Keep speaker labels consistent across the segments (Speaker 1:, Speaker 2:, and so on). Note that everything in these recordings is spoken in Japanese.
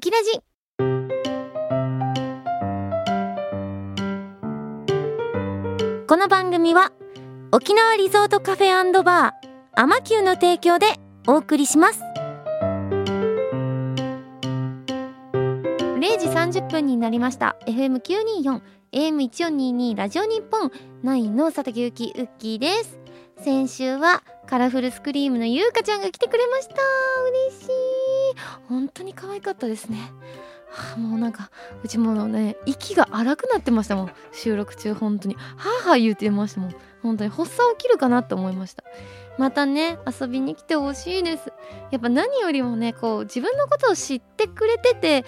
Speaker 1: ウキラジこの番組は沖縄リゾートカフェバーアマキューの提供でお送りします。0時30分になりました。FM924 AM1422 ラジオ日本9の佐竹ゆきウッキーです。先週はカラフルスクリームのゆうかちゃんが来てくれました。嬉しい。本当に可愛かったですね。はあ、もうなんかうちもね息が荒くなってましたもん。収録中本当に。はあはあ言うてましたもん。本当に発作起きるかなって思いました。またね遊びに来てほしいです。やっぱ何よりもねこう自分のことを知ってくれてて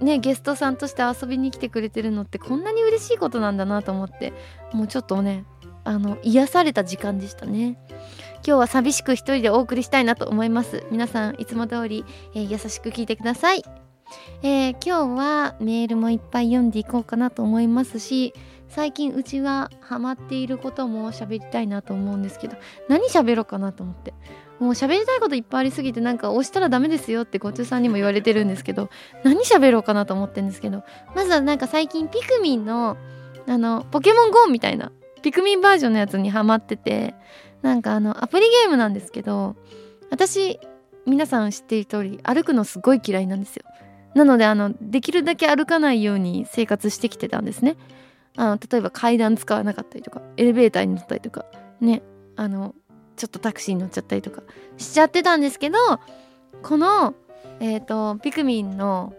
Speaker 1: ねゲストさんとして遊びに来てくれてるのってこんなに嬉しいことなんだなと思ってもうちょっとねあの癒された時間でしたね。今日は寂しく一人でお送りしたいなと思います。皆さんいつも通り、えー、優しく聞いてください。えー、今日はメールもいっぱい読んでいこうかなと思いますし最近うちはハマっていることも喋りたいなと思うんですけど何喋ろうかなと思って。もう喋りたいこといっぱいありすぎてなんか押したらダメですよってごちゅうさんにも言われてるんですけど何喋ろうかなと思ってるんですけどまずはなんか最近ピクミンのあのポケモン GO みたいなピクミンバージョンのやつにハマっててなんかあのアプリゲームなんですけど私皆さん知っている通り歩くのすごい嫌いなんですよ。なのであのできるだけ歩かないように生活してきてたんですね。あの例えば階段使わなかったりとかエレベーターに乗ったりとかねあのちょっとタクシーに乗っちゃったりとかしちゃってたんですけどこのえっ、ー、とピクミンの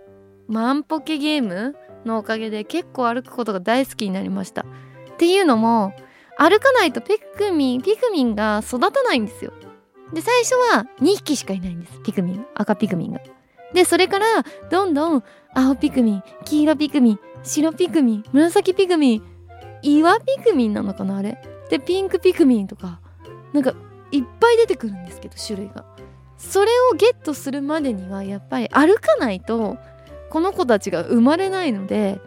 Speaker 1: マンポケゲームのおかげで結構歩くことが大好きになりました。っていうのも歩かないとピクミンピクミンが育たないんですよ。で最初は2匹しかいないんですピクミン。赤ピクミンが。でそれからどんどん青ピクミン黄色ピクミン白ピクミン紫ピクミン岩ピクミンなのかなあれ？でピンクピクミンとかなんかいっぱい出てくるんですけど種類が。それをゲットするまでにはやっぱり歩かないとこの子たちが生まれないので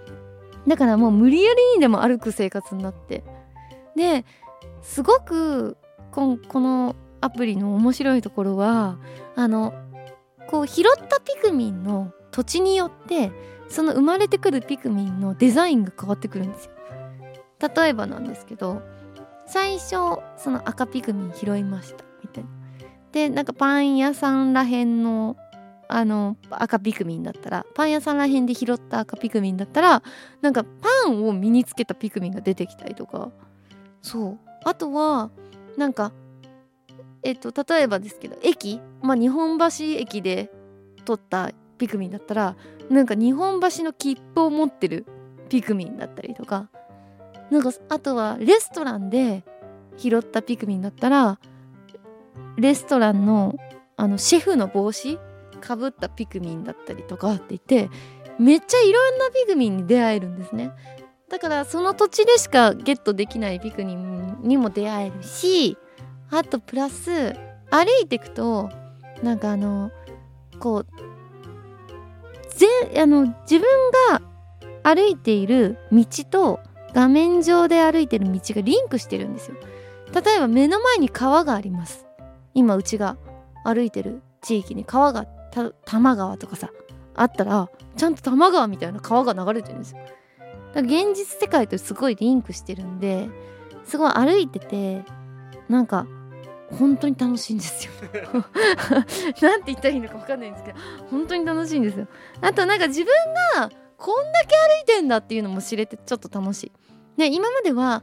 Speaker 1: だからもう無理やりにでも歩く生活になってですごくこのアプリの面白いところはあのこう拾ったピクミンの土地によってその生まれてくるピクミンのデザインが変わってくるんですよ。例えばなんですけど最初その赤ピクミン拾いましたみたいな。でなんかパン屋さんらへんのあの赤ピクミンだったらパン屋さんらへんで拾った赤ピクミンだったらなんかパンを身につけたピクミンが出てきたりとかそう。あとはなんかえっと例えばですけど駅？まあ日本橋駅で撮ったピクミンだったらなんか日本橋の切符を持ってるピクミンだったりとかなんかあとはレストランで拾ったピクミンだったらレストランのあのシェフの帽子かぶったピクミンだったりとかって言ってめっちゃいろんなピクミンに出会えるんですね。だからその土地でしかゲットできないピクミンにも出会えるしあとプラス歩いていくとなんかあのこうぜあの自分が歩いている道と画面上で歩いてる道がリンクしてるんですよ。例えば目の前に川があります。今うちが歩いてる地域に川が多摩川とかさあったらちゃんと多摩川みたいな川が流れてるんですよ。現実世界とすごいリンクしてるんですごい歩いててなんか本当に楽しいんですよ。なんて言ったらいいのか分かんないんですけど本当に楽しいんですよ。あとなんか自分がこんだけ歩いてんだっていうのも知れてちょっと楽しい。で今までは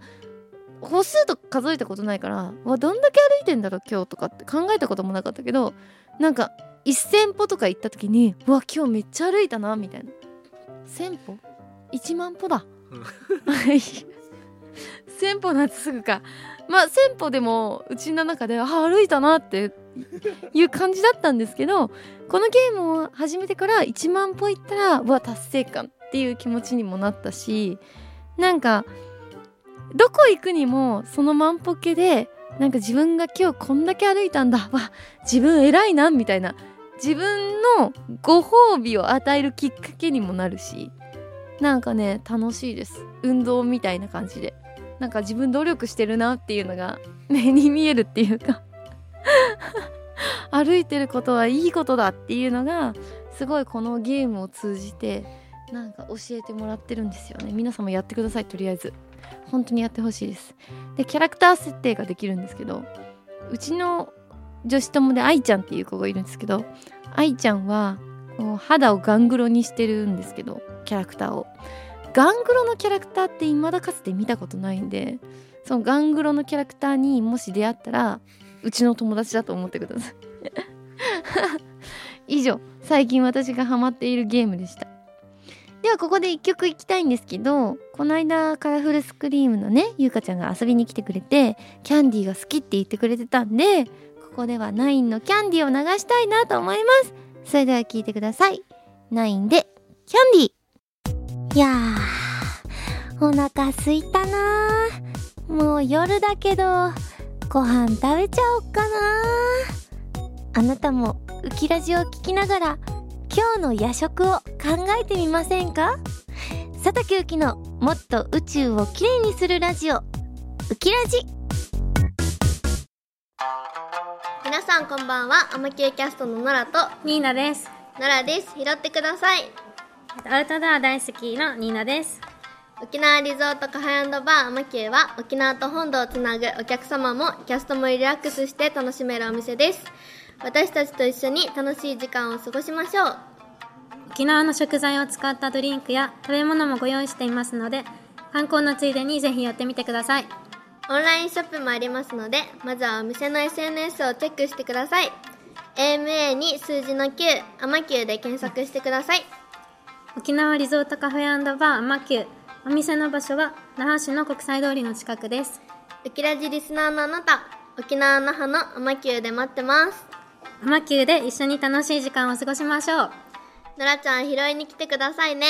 Speaker 1: 歩数とか数えたことないからわどんだけ歩いてんだろう今日とかって考えたこともなかったけどなんか1,000歩とか行った時にうわ今日めっちゃ歩いたなみたいな。1,000歩？1万歩だ。1,000歩なんてすぐか。まあ1000歩でもうちの中であ歩いたなっていう感じだったんですけどこのゲームを始めてから1万歩いったらうわ達成感っていう気持ちにもなったしなんかどこ行くにもその万歩計でなんか自分が今日こんだけ歩いたんだ。わ自分偉いなみたいな。自分のご褒美を与えるきっかけにもなるしなんかね楽しいです。運動みたいな感じで。なんか自分努力してるなっていうのが目に見えるっていうか。歩いてることはいいことだっていうのがすごいこのゲームを通じてなんか教えてもらってるんですよね。皆さんもやってくださいとりあえず。本当にやってほしいです。でキャラクター設定ができるんですけどうちの女子友で愛ちゃんっていう子がいるんですけど愛ちゃんはこう肌をガングロにしてるんですけどキャラクターを。ガングロのキャラクターって未だかつて見たことないんでそのガングロのキャラクターにもし出会ったらうちの友達だと思ってください。以上最近私がハマっているゲームでした。ではここで1曲いきたいんですけどこの間カラフルスクリームのねゆうかちゃんが遊びに来てくれてキャンディーが好きって言ってくれてたんでここではナインのキャンディーを流したいなと思います。それでは聴いてください。ナインでキャンディー。いやーお腹すいたな。もう夜だけどご飯食べちゃおっかな。あなたもウキラジを聞きながら今日の夜食を考えてみませんか？佐竹ゆきのもっと宇宙をきれいにするラジオウキラジ。皆さんこんばんは。アマキューキャストのノラと
Speaker 2: ニーナです。
Speaker 1: ノラです。拾ってください
Speaker 2: アウトドア大好きのニーナです。
Speaker 1: 沖縄リゾートカフェバーアマキューは沖縄と本土をつなぐお客様もキャストもリラックスして楽しめるお店です私たちと一緒に楽しい時間を過ごしましょう
Speaker 2: 沖縄の食材を使ったドリンクや食べ物もご用意していますので、観光のついでにぜひ寄ってみてください。
Speaker 1: オンラインショップもありますのでまずはお店の SNS をチェックしてください AMA に数字の9アマキューで検索してください
Speaker 2: 沖縄リゾートカフェバーアマキュー。お店の場所は那覇市の国際通りの近くです。
Speaker 1: ウキラジリスナーのあなた沖縄那覇のアマキューで待ってます
Speaker 2: アマキューで一緒に楽しい時間を過ごしましょう。
Speaker 1: ノラちゃん拾いに来てくださいね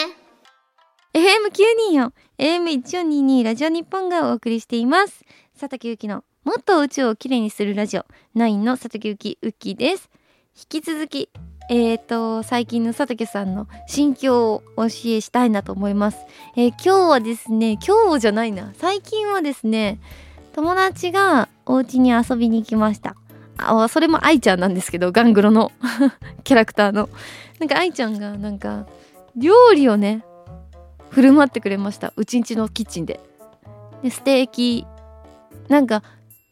Speaker 1: FM924 AM1422 ラジオ日本がお送りしています佐竹ゆきのもっと宇宙をきれいにするラジオ9の佐竹ゆきウッキーです引き続きえーと最近の佐竹さんの心境をお教えしたいなと思います、えー今日はですね今日じゃないな。最近はですね友達がお家に遊びに行きました。あそれも愛ちゃんなんですけどガングロの キャラクターの。なんか愛ちゃんがなんか料理をね振る舞ってくれました。うちんちのキッチンで。でステーキ。なんか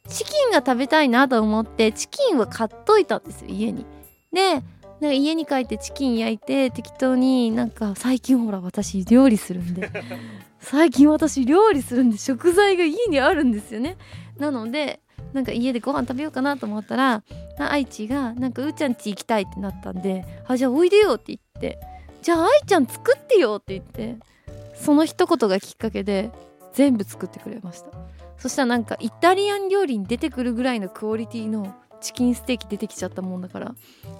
Speaker 1: チキンが食べたいなと思ってチキンは買っといたんですよ家に。でなんか家に帰ってチキン焼いて適当になんか最近ほら私料理するんで 最近私料理するんで食材が家にあるんですよね。なのでなんか家でご飯食べようかなと思ったらあ愛知がなんかうーちゃん家行きたいってなったんであじゃあおいでよって言ってじゃあ愛ちゃん作ってよって言ってその一言がきっかけで全部作ってくれました。そしたらなんかイタリアン料理に出てくるぐらいのクオリティのチキンステーキ出てきちゃったもんだから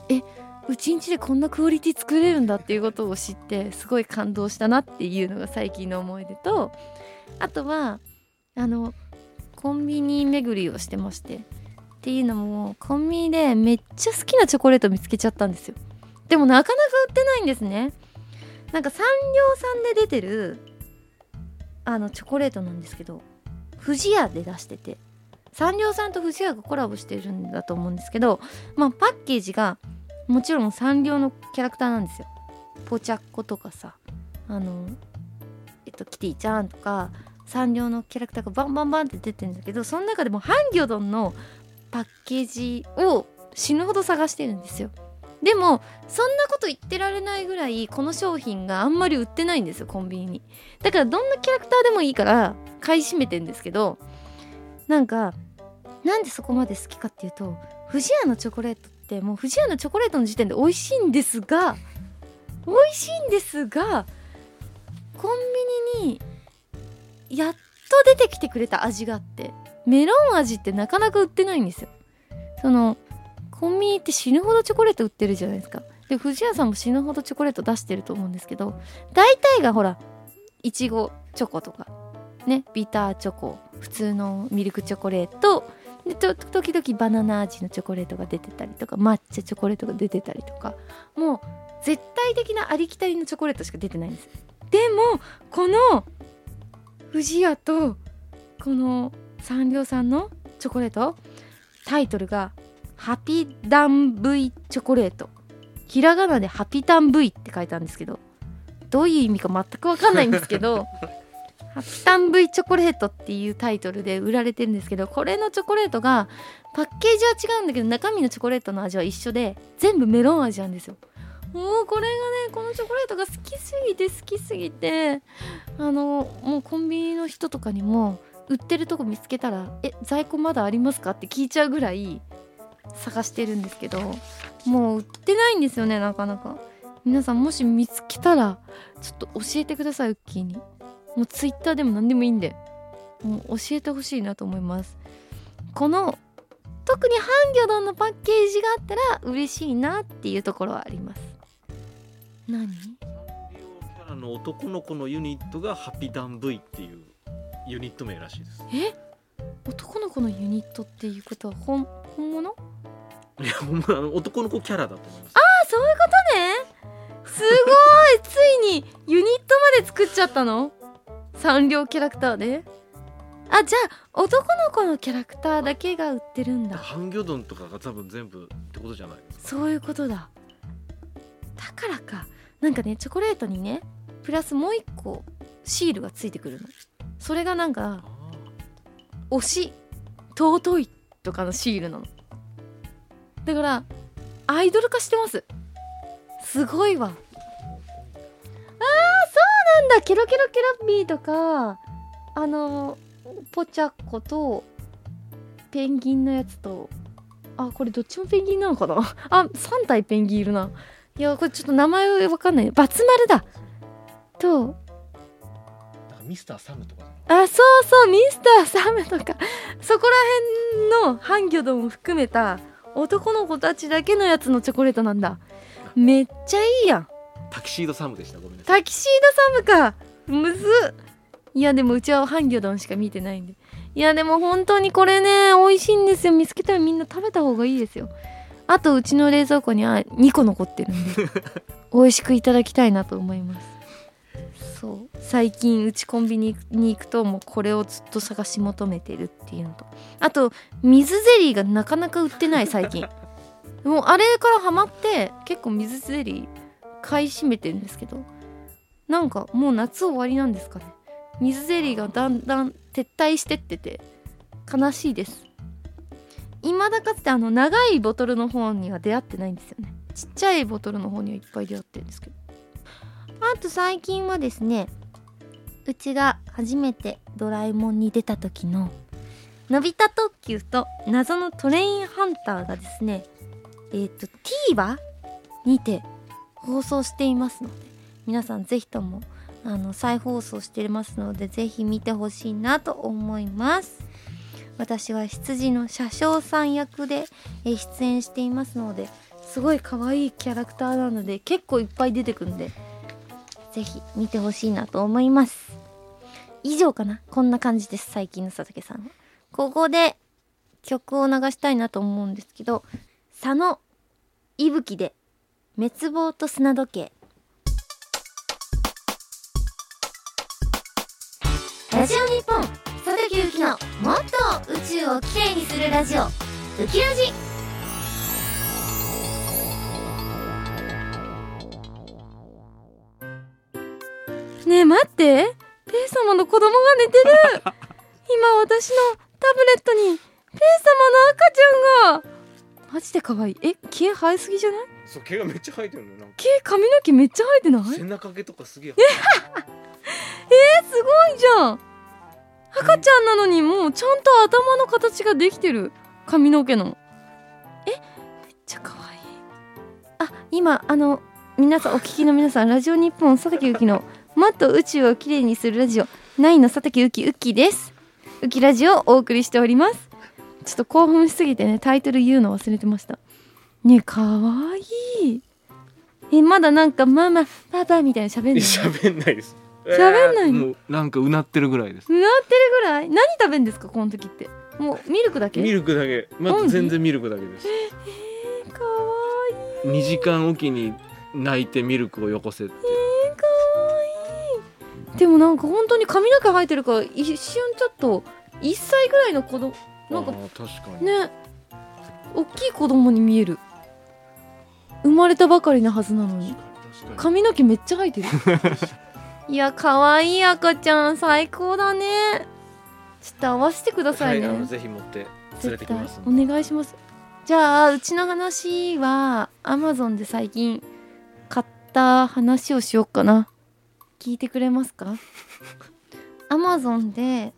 Speaker 1: えうちんちでこんなクオリティ作れるんだっていうことを知ってすごい感動したなっていうのが最近の思い出とあとはあのコンビニ巡りをしてましてっていうのもコンビニでめっちゃ好きなチョコレート見つけちゃったんですよ。でもなかなか売ってないんですね。なんか産業さんで出てるあのチョコレートなんですけど不二家で出してて産業さんと不二家がコラボしてるんだと思うんですけどまあパッケージがもちろん産業のキャラクターなんですよ。ポチャッコとかさあのえっとキティちゃんとか産業のキャラクターがバンバンバンって出てるんだけどその中でもハンギョドンのパッケージを死ぬほど探してるんですよ。でもそんなこと言ってられないぐらいこの商品があんまり売ってないんですよコンビニに。だからどんなキャラクターでもいいから買い占めてんですけどなんかなんでそこまで好きかっていうと不二家のチョコレートてもう不二家のチョコレートの時点で美味しいんですが美味しいんですがコンビニにやっと出てきてくれた味があってメロン味ってなかなか売ってないんですよ。そのコンビニって死ぬほどチョコレート売ってるじゃないですか。で不二家さんも死ぬほどチョコレート出してると思うんですけど大体がほらいちごチョコとかねビターチョコ普通のミルクチョコレートでと時々バナナ味のチョコレートが出てたりとか抹茶チョコレートが出てたりとかもう絶対的なありきたりのチョコレートしか出てないんです。でもこの不二家とこのサンリオさんのチョコレートタイトルがハピダン V チョコレート。ひらがなでハピタン V って書いてあるんですけどどういう意味か全く分かんないんですけどハピタン V チョコレートっていうタイトルで売られてるんですけどこれのチョコレートがパッケージは違うんだけど中身のチョコレートの味は一緒で全部メロン味なんですよ。もうこれがねこのチョコレートが好きすぎて好きすぎてあのもうコンビニの人とかにも売ってるとこ見つけたら「え在庫まだありますか?」って聞いちゃうぐらい探してるんですけどもう売ってないんですよねなかなか。皆さんもし見つけたらちょっと教えてくださいウッキーに。もうツイッターでも何でもいいんでもう教えてほしいなと思います。この特にハンギョドンのパッケージがあったら嬉しいなっていうところはあります。何？
Speaker 3: の男の子のユニットがハピダン V っていうユニット名らしいです。
Speaker 1: え？男の子のユニットっていうことは本本物？
Speaker 3: いやほんまあの男の子キャラだと思います。
Speaker 1: あそういうことね。すごい。ついにユニットまで作っちゃったの？サンリオキャラクターであじゃあ男の子のキャラクターだけが売ってるんだ。
Speaker 3: ハンギョドンとかが多分全部ってことじゃない？
Speaker 1: そういうことだ。だからか。なんかねチョコレートにねプラスもう一個シールがついてくるの。それがなんか
Speaker 3: あ
Speaker 1: 推し尊いとかのシールなの。だからアイドル化してます。すごいわだケロケロケロッピーとかあのポチャッコとペンギンのやつとあこれどっちもペンギンなのかな？あ3体ペンギンいるな。いやこれちょっと名前わかんない。バツ丸だ。と
Speaker 3: ミスターサムとか
Speaker 1: あそうそうミスターサムとか。そこら辺のハンギョドンを含めた男の子たちだけのやつのチョコレートなんだ。めっちゃいいやん
Speaker 3: タキシードサムでした。ごめんなさい。
Speaker 1: タキシードサムか。むずっ。いやでもうちはハンギョドンしか見てないんで。いやでも本当にこれね美味しいんですよ。見つけたらみんな食べた方がいいですよ。あとうちの冷蔵庫には2個残ってるんで。美味しくいただきたいなと思います。そう。最近うちコンビニに行くともうこれをずっと探し求めてるっていうのと。あと水ゼリーがなかなか売ってない最近。もうあれからハマって結構水ゼリー買い占めてるんですけどなんかもう夏終わりなんですかね。水ゼリーがだんだん撤退してってて悲しいです。未だかつてあの長いボトルの方には出会ってないんですよね。ちっちゃいボトルの方にはいっぱい出会ってるんですけど。あと最近はですねうちが初めてドラえもんに出た時ののび太特急と謎のトレインハンターがですねえっ、と TVer にて放送していますので皆さんぜひともあの再放送してますのでぜひ見てほしいなと思います。私は羊の車掌さん役で出演していますのですごい可愛いキャラクターなので結構いっぱい出てくるんでぜひ見てほしいなと思います。以上かな？こんな感じです最近の佐竹さんここで曲を流したいなと思うんですけど佐野いぶきで滅亡と砂時計。ラジオ日本佐竹ゆきのもっと宇宙をきれいにするラジオ。ウキラジねえ待って。ペイ様の子供が寝てる。今私のタブレットにペイ様の赤ちゃんが。マジで可愛い。え毛生えすぎじゃない？
Speaker 3: そう毛がめっちゃ生えてるのなんか。
Speaker 1: 毛髪の毛めっちゃ生えてない？
Speaker 3: 背中毛とかすげえ
Speaker 1: え？すごいじゃん。赤ちゃんなのにもうちゃんと頭の形ができてる髪の毛の。え？めっちゃ可愛い。あ今あの皆さんお聞きの皆さんラジオ日本佐竹ゆきのもっと宇宙をきれいにするラジオ9の佐竹ゆきウッキーです。ウキラジオをお送りしております。ちょっと興奮しすぎてねタイトル言うの忘れてましたねえかわいい。えまだなんかママパパみたいな喋んない？
Speaker 3: 喋んないです。
Speaker 1: 喋んないの？
Speaker 3: もうなんかうなってるぐらいです。
Speaker 1: うなってるぐらい？何食べんですかこの時って？もうミルクだけ？
Speaker 3: ミルクだけ。ま
Speaker 1: うん
Speaker 3: ず全然ミルクだけです。
Speaker 1: えーかわいい。
Speaker 3: 2時間おきに泣いてミルクをよこせって。
Speaker 1: えー、かわいい。でもなんか本当に髪の毛生えてるから一瞬ちょっと1歳ぐらいの子供なんか
Speaker 3: あー確かに。
Speaker 1: ね大きい子供に見える。生まれたばかりなはずなのに。髪の毛めっちゃ生えてる。いや可愛い赤ちゃん最高だね。ちょっと合わせてくださいね、
Speaker 3: はい、ぜひ持って連れてきます
Speaker 1: お願いします。じゃあうちの話はアマゾンで最近買った話をしようかな。聞いてくれますか？アマゾンで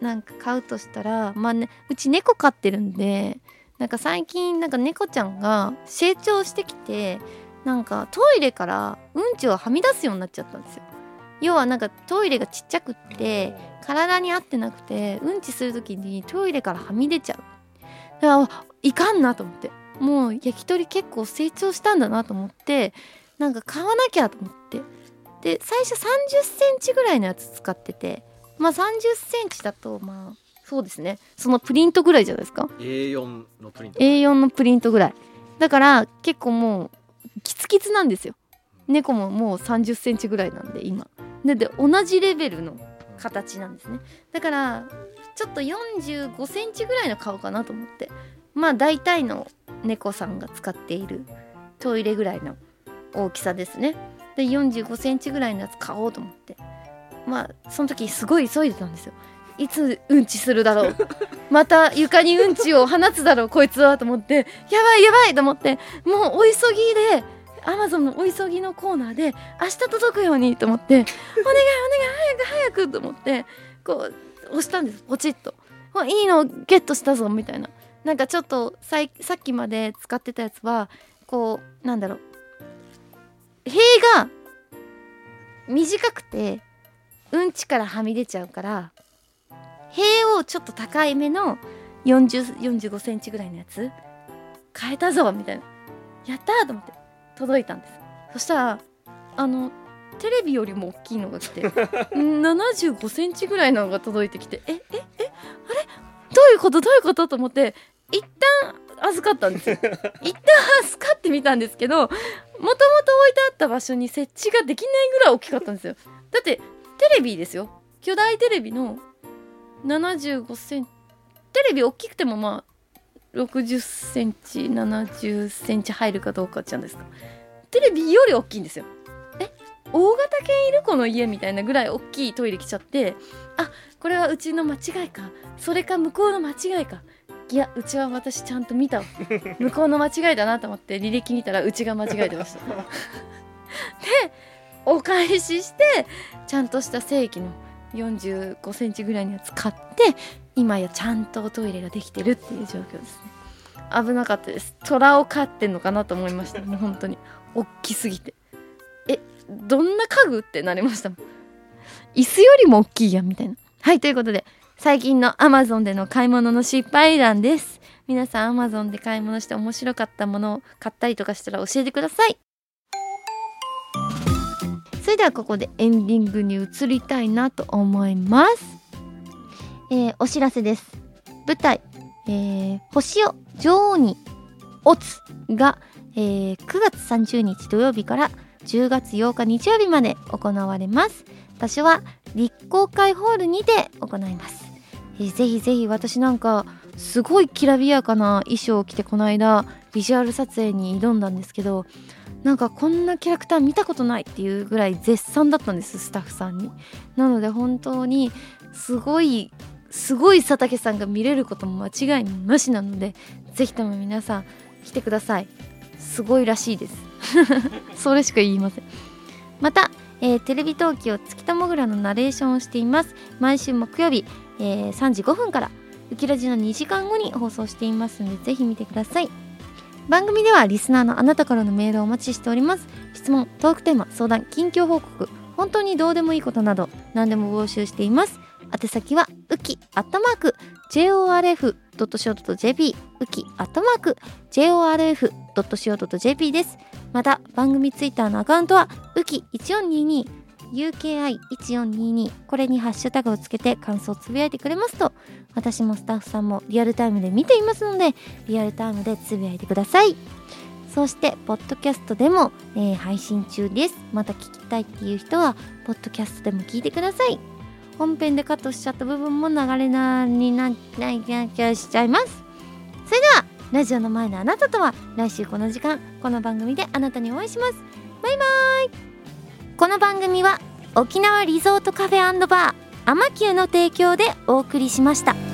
Speaker 1: なんか買うとしたらまあねうち猫飼ってるんでなんか最近なんか猫ちゃんが成長してきてなんかトイレからうんちをはみ出すようになっちゃったんですよ。要はなんかトイレがちっちゃくって体に合ってなくてうんちする時にトイレからはみ出ちゃう。だからいかんなと思って。もう焼き鳥結構成長したんだなと思ってなんか買わなきゃと思って。で最初3 0センチぐらいのやつ使ってて。まあ3 0センチだとまあそうですね。そのプリントぐらいじゃないですか
Speaker 3: ？A4 のプリント
Speaker 1: A4 のプリントぐらい。だから結構もうキツキツなんですよ。猫ももう3 0センチぐらいなんで今。でで同じレベルの形なんですね。だからちょっと4 5センチぐらいの顔かなと思って。まあ大体の猫さんが使っているトイレぐらいの大きさですね。で4 5センチぐらいのやつ買おうと思って。まあその時すごい急いでたんですよいつうんちするだろう。また床にうんちを放つだろうこいつはと思って。やばいやばいと思って。もうお急ぎでアマゾンのお急ぎのコーナーで明日届くようにと思って。お願いお願い早く早くと思って。こう押したんですポチッと。いいのゲットしたぞみたいな。なんかちょっとささっきまで使ってたやつはこうなんだろう。塀が短くてうんちからはみ出ちゃうから塀をちょっと高いめの40 45センチぐらいのやつ？変えたぞみたいな。やったーと思って届いたんです。そしたらあのテレビよりも大きいのが来て 75センチぐらいのが届いてきてえええあれ？どういうこと？どういうこと？と思って一旦預かったんですよ。一旦預かってみたんですけどもともと置いてあった場所に設置ができないぐらい大きかったんですよ。だってテレビですよ。巨大テレビの75センチ。テレビ大きくてもまあ60センチ70センチ入るかどうかじゃないですか。テレビより大きいんですよ。え大型犬いるこの家みたいなぐらい大きいトイレ来ちゃってあこれはうちの間違いか。それか向こうの間違いか。いやうちは私ちゃんと見たわ。向こうの間違いだなと思って履歴見たらうちが間違えてました。でお返ししてちゃんとした正規の45センチぐらいのやつ買って今やちゃんとおトイレができてるっていう状況ですね。危なかったです。虎を飼ってんのかなと思いました。もう本当に。大きすぎて。えどんな家具ってなりました？椅子よりも大きいやんみたいな。はいということで最近の Amazon での買い物の失敗談です。皆さん Amazon で買い物して面白かったものを買ったりとかしたら教えてください。それではここでエンディングに移りたいなと思います、えーお知らせです。舞台、えー星を女王にオツが、えー9月30日土曜日から10月8日日曜日まで行われます。場所は立公会ホールにて行います、えーぜひぜひ私なんかすごいきらびやかな衣装を着てこの間ビジュアル撮影に挑んだんですけどなんかこんなキャラクター見たことないっていうぐらい絶賛だったんですスタッフさんに。なので本当にすごいすごい佐竹さんが見れることも間違いなしなのでぜひとも皆さん来てください。すごいらしいです。それしか言いません。また、えーテレビ東京月ともぐらのナレーションをしています。毎週木曜日、えー3時5分からウキラジの2時間後に放送していますのでぜひ見てください。番組ではリスナーのあなたからのメールをお待ちしております。質問トークテーマ相談近況報告本当にどうでもいいことなど何でも募集しています。宛先はウキアットマーク JORF.CO.JP ウキアットマーク JORF.CO.JP です。また番組ツイッターのアカウントはウキ1422 UKI1422 これにハッシュタグをつけて感想をつぶやいてくれますと私もスタッフさんもリアルタイムで見ていますのでリアルタイムでつぶやいてください。そしてポッドキャストでも、えー配信中です。また聞きたいっていう人はポッドキャストでも聞いてください。本編でカットしちゃった部分も流れなになっちゃいしちゃいます。それではラジオの前のあなたとは来週この時間この番組であなたにお会いします。バイバイ。の番組は沖縄リゾートカフェバーアマキューの提供でお送りしました。